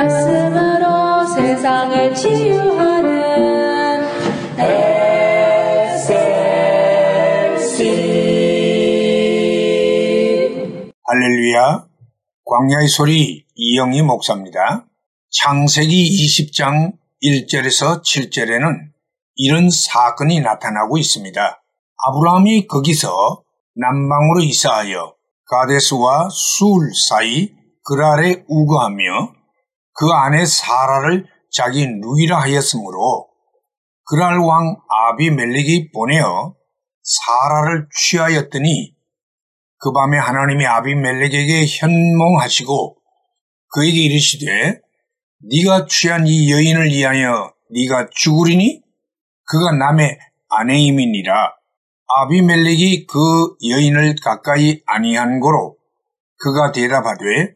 말씀으로 세상을 치유하는 SLC 할렐루야 광야의 소리 이영희 목사입니다. 창세기 20장 1절에서 7절에는 이런 사건이 나타나고 있습니다. 아브라함이 거기서 남방으로 이사하여 가데스와 수울 사이 그랄에 우거하며 그 아내 사라를 자기 누이라 하였으므로 그랄 왕 아비멜렉이 보내어 사라를 취하였더니 그 밤에 하나님이 아비멜렉에게 현몽하시고 그에게 이르시되 네가 취한 이 여인을 위하여 네가 죽으리니 그가 남의 아내임이니라. 아비멜렉이 그 여인을 가까이 아니한 고로 그가 대답하되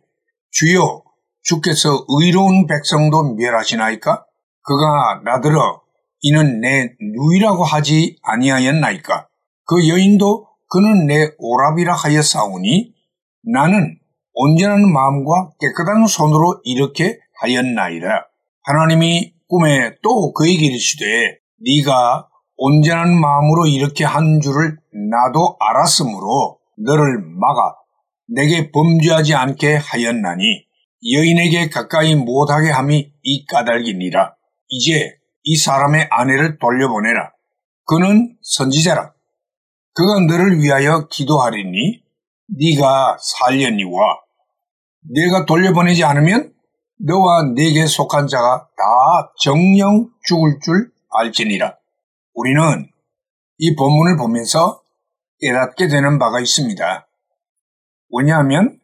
주여 주께서 의로운 백성도 멸하시나이까 그가 나더러 이는 내 누이라고 하지 아니하였나이까 그 여인도 그는 내 오랍이라 하였사오니 나는 온전한 마음과 깨끗한 손으로 이렇게 하였나이다. 하나님이 꿈에 또 그에게 이르시되 네가 온전한 마음으로 이렇게 한 줄을 나도 알았으므로 너를 막아 내게 범죄하지 않게 하였나니 여인에게 가까이 못하게 함이 이 까닭이니라. 이제 이 사람의 아내를 돌려보내라. 그는 선지자라. 그가 너를 위하여 기도하리니 네가 살려니와 내가 돌려보내지 않으면 너와 내게 속한 자가 다 정령 죽을 줄 알지니라. 우리는 이 본문을 보면서 깨닫게 되는 바가 있습니다. 왜냐하면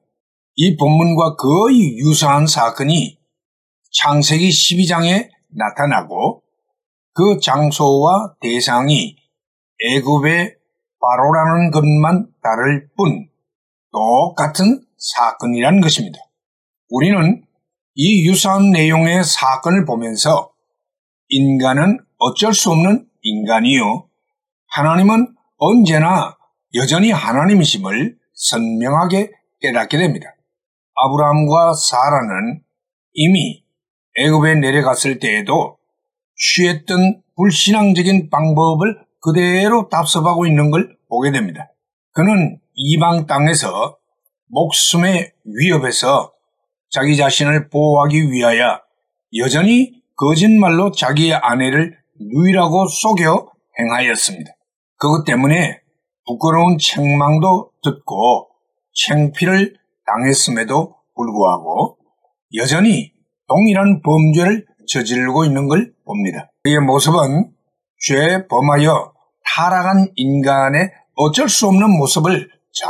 이 본문과 거의 유사한 사건이 창세기 12장에 나타나고 그 장소와 대상이 애굽의 바로라는 것만 다를 뿐 똑같은 사건이라는 것입니다. 우리는 이 유사한 내용의 사건을 보면서 인간은 어쩔 수 없는 인간이요. 하나님은 언제나 여전히 하나님이심을 선명하게 깨닫게 됩니다. 아브라함과 사라는 이미 애굽에 내려갔을 때에도 취했던 불신앙적인 방법을 그대로 답습하고 있는 걸 보게 됩니다. 그는 이방 땅에서 목숨의 위협에서 자기 자신을 보호하기 위하여 여전히 거짓말로 자기의 아내를 누이라고 속여 행하였습니다. 그것 때문에 부끄러운 책망도 듣고 챙피를 당했음에도 불구하고 여전히 동일한 범죄를 저지르고 있는 걸 봅니다. 그의 모습은 죄 범하여 타락한 인간의 어쩔 수 없는 모습을 잘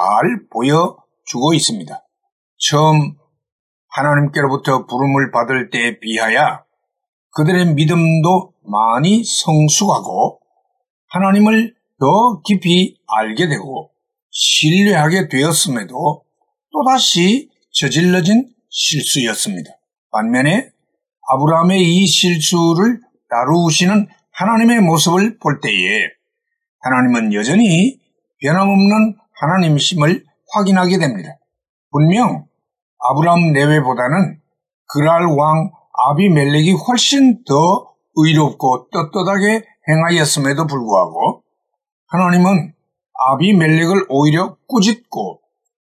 보여주고 있습니다. 처음 하나님께로부터 부름을 받을 때에 비하여 그들의 믿음도 많이 성숙하고 하나님을 더 깊이 알게 되고 신뢰하게 되었음에도 또다시 저질러진 실수였습니다. 반면에 아브라함의 이 실수를 다루시는 하나님의 모습을 볼 때에 하나님은 여전히 변함없는 하나님이심을 확인하게 됩니다. 분명 아브라함 내외보다는 그랄 왕 아비멜렉이 훨씬 더 의롭고 떳떳하게 행하였음에도 불구하고 하나님은 아비멜렉을 오히려 꾸짖고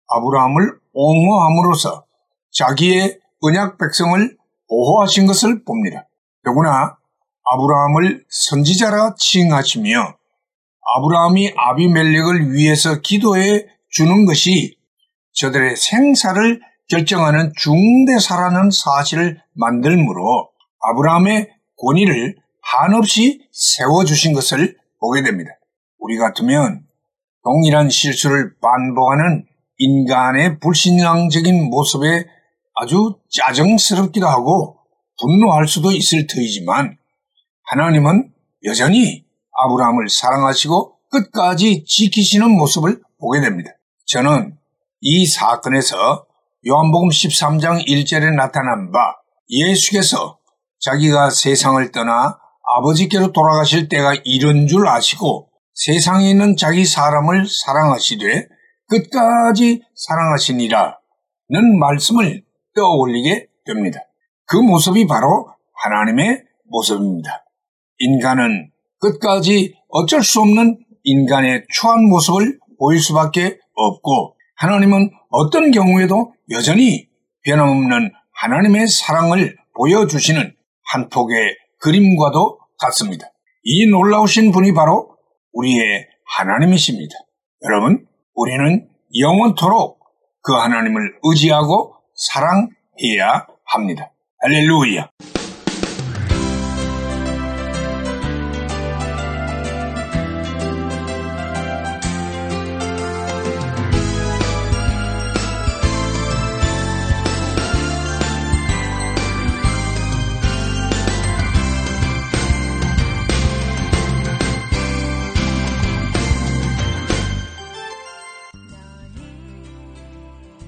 아브라함을 옹호함으로써 자기의 언약 백성을 보호하신 것을 봅니다. 더구나 아브라함을 선지자라 칭하시며 아브라함이 아비멜렉을 위해서 기도해 주는 것이 저들의 생사를 결정하는 중대사라는 사실을 만들므로 아브라함의 권위를 한없이 세워주신 것을 보게 됩니다. 우리 같으면 동일한 실수를 반복하는 인간의 불신앙적인 모습에 아주 짜증스럽기도 하고 분노할 수도 있을 터이지만 하나님은 여전히 아브라함을 사랑하시고 끝까지 지키시는 모습을 보게 됩니다. 저는 이 사건에서 요한복음 13장 1절에 나타난 바 예수께서 자기가 세상을 떠나 아버지께로 돌아가실 때가 이런 줄 아시고 세상에 있는 자기 사람을 사랑하시되 끝까지 사랑하시니라는 말씀을 떠올리게 됩니다. 그 모습이 바로 하나님의 모습입니다. 인간은 끝까지 어쩔 수 없는 인간의 추한 모습을 보일 수밖에 없고 하나님은 어떤 경우에도 여전히 변함없는 하나님의 사랑을 보여주시는 한 폭의 그림과도 같습니다. 이 놀라우신 분이 바로 우리의 하나님이십니다. 여러분, 우리는 영원토록 그 하나님을 의지하고 사랑해야 합니다. 할렐루야.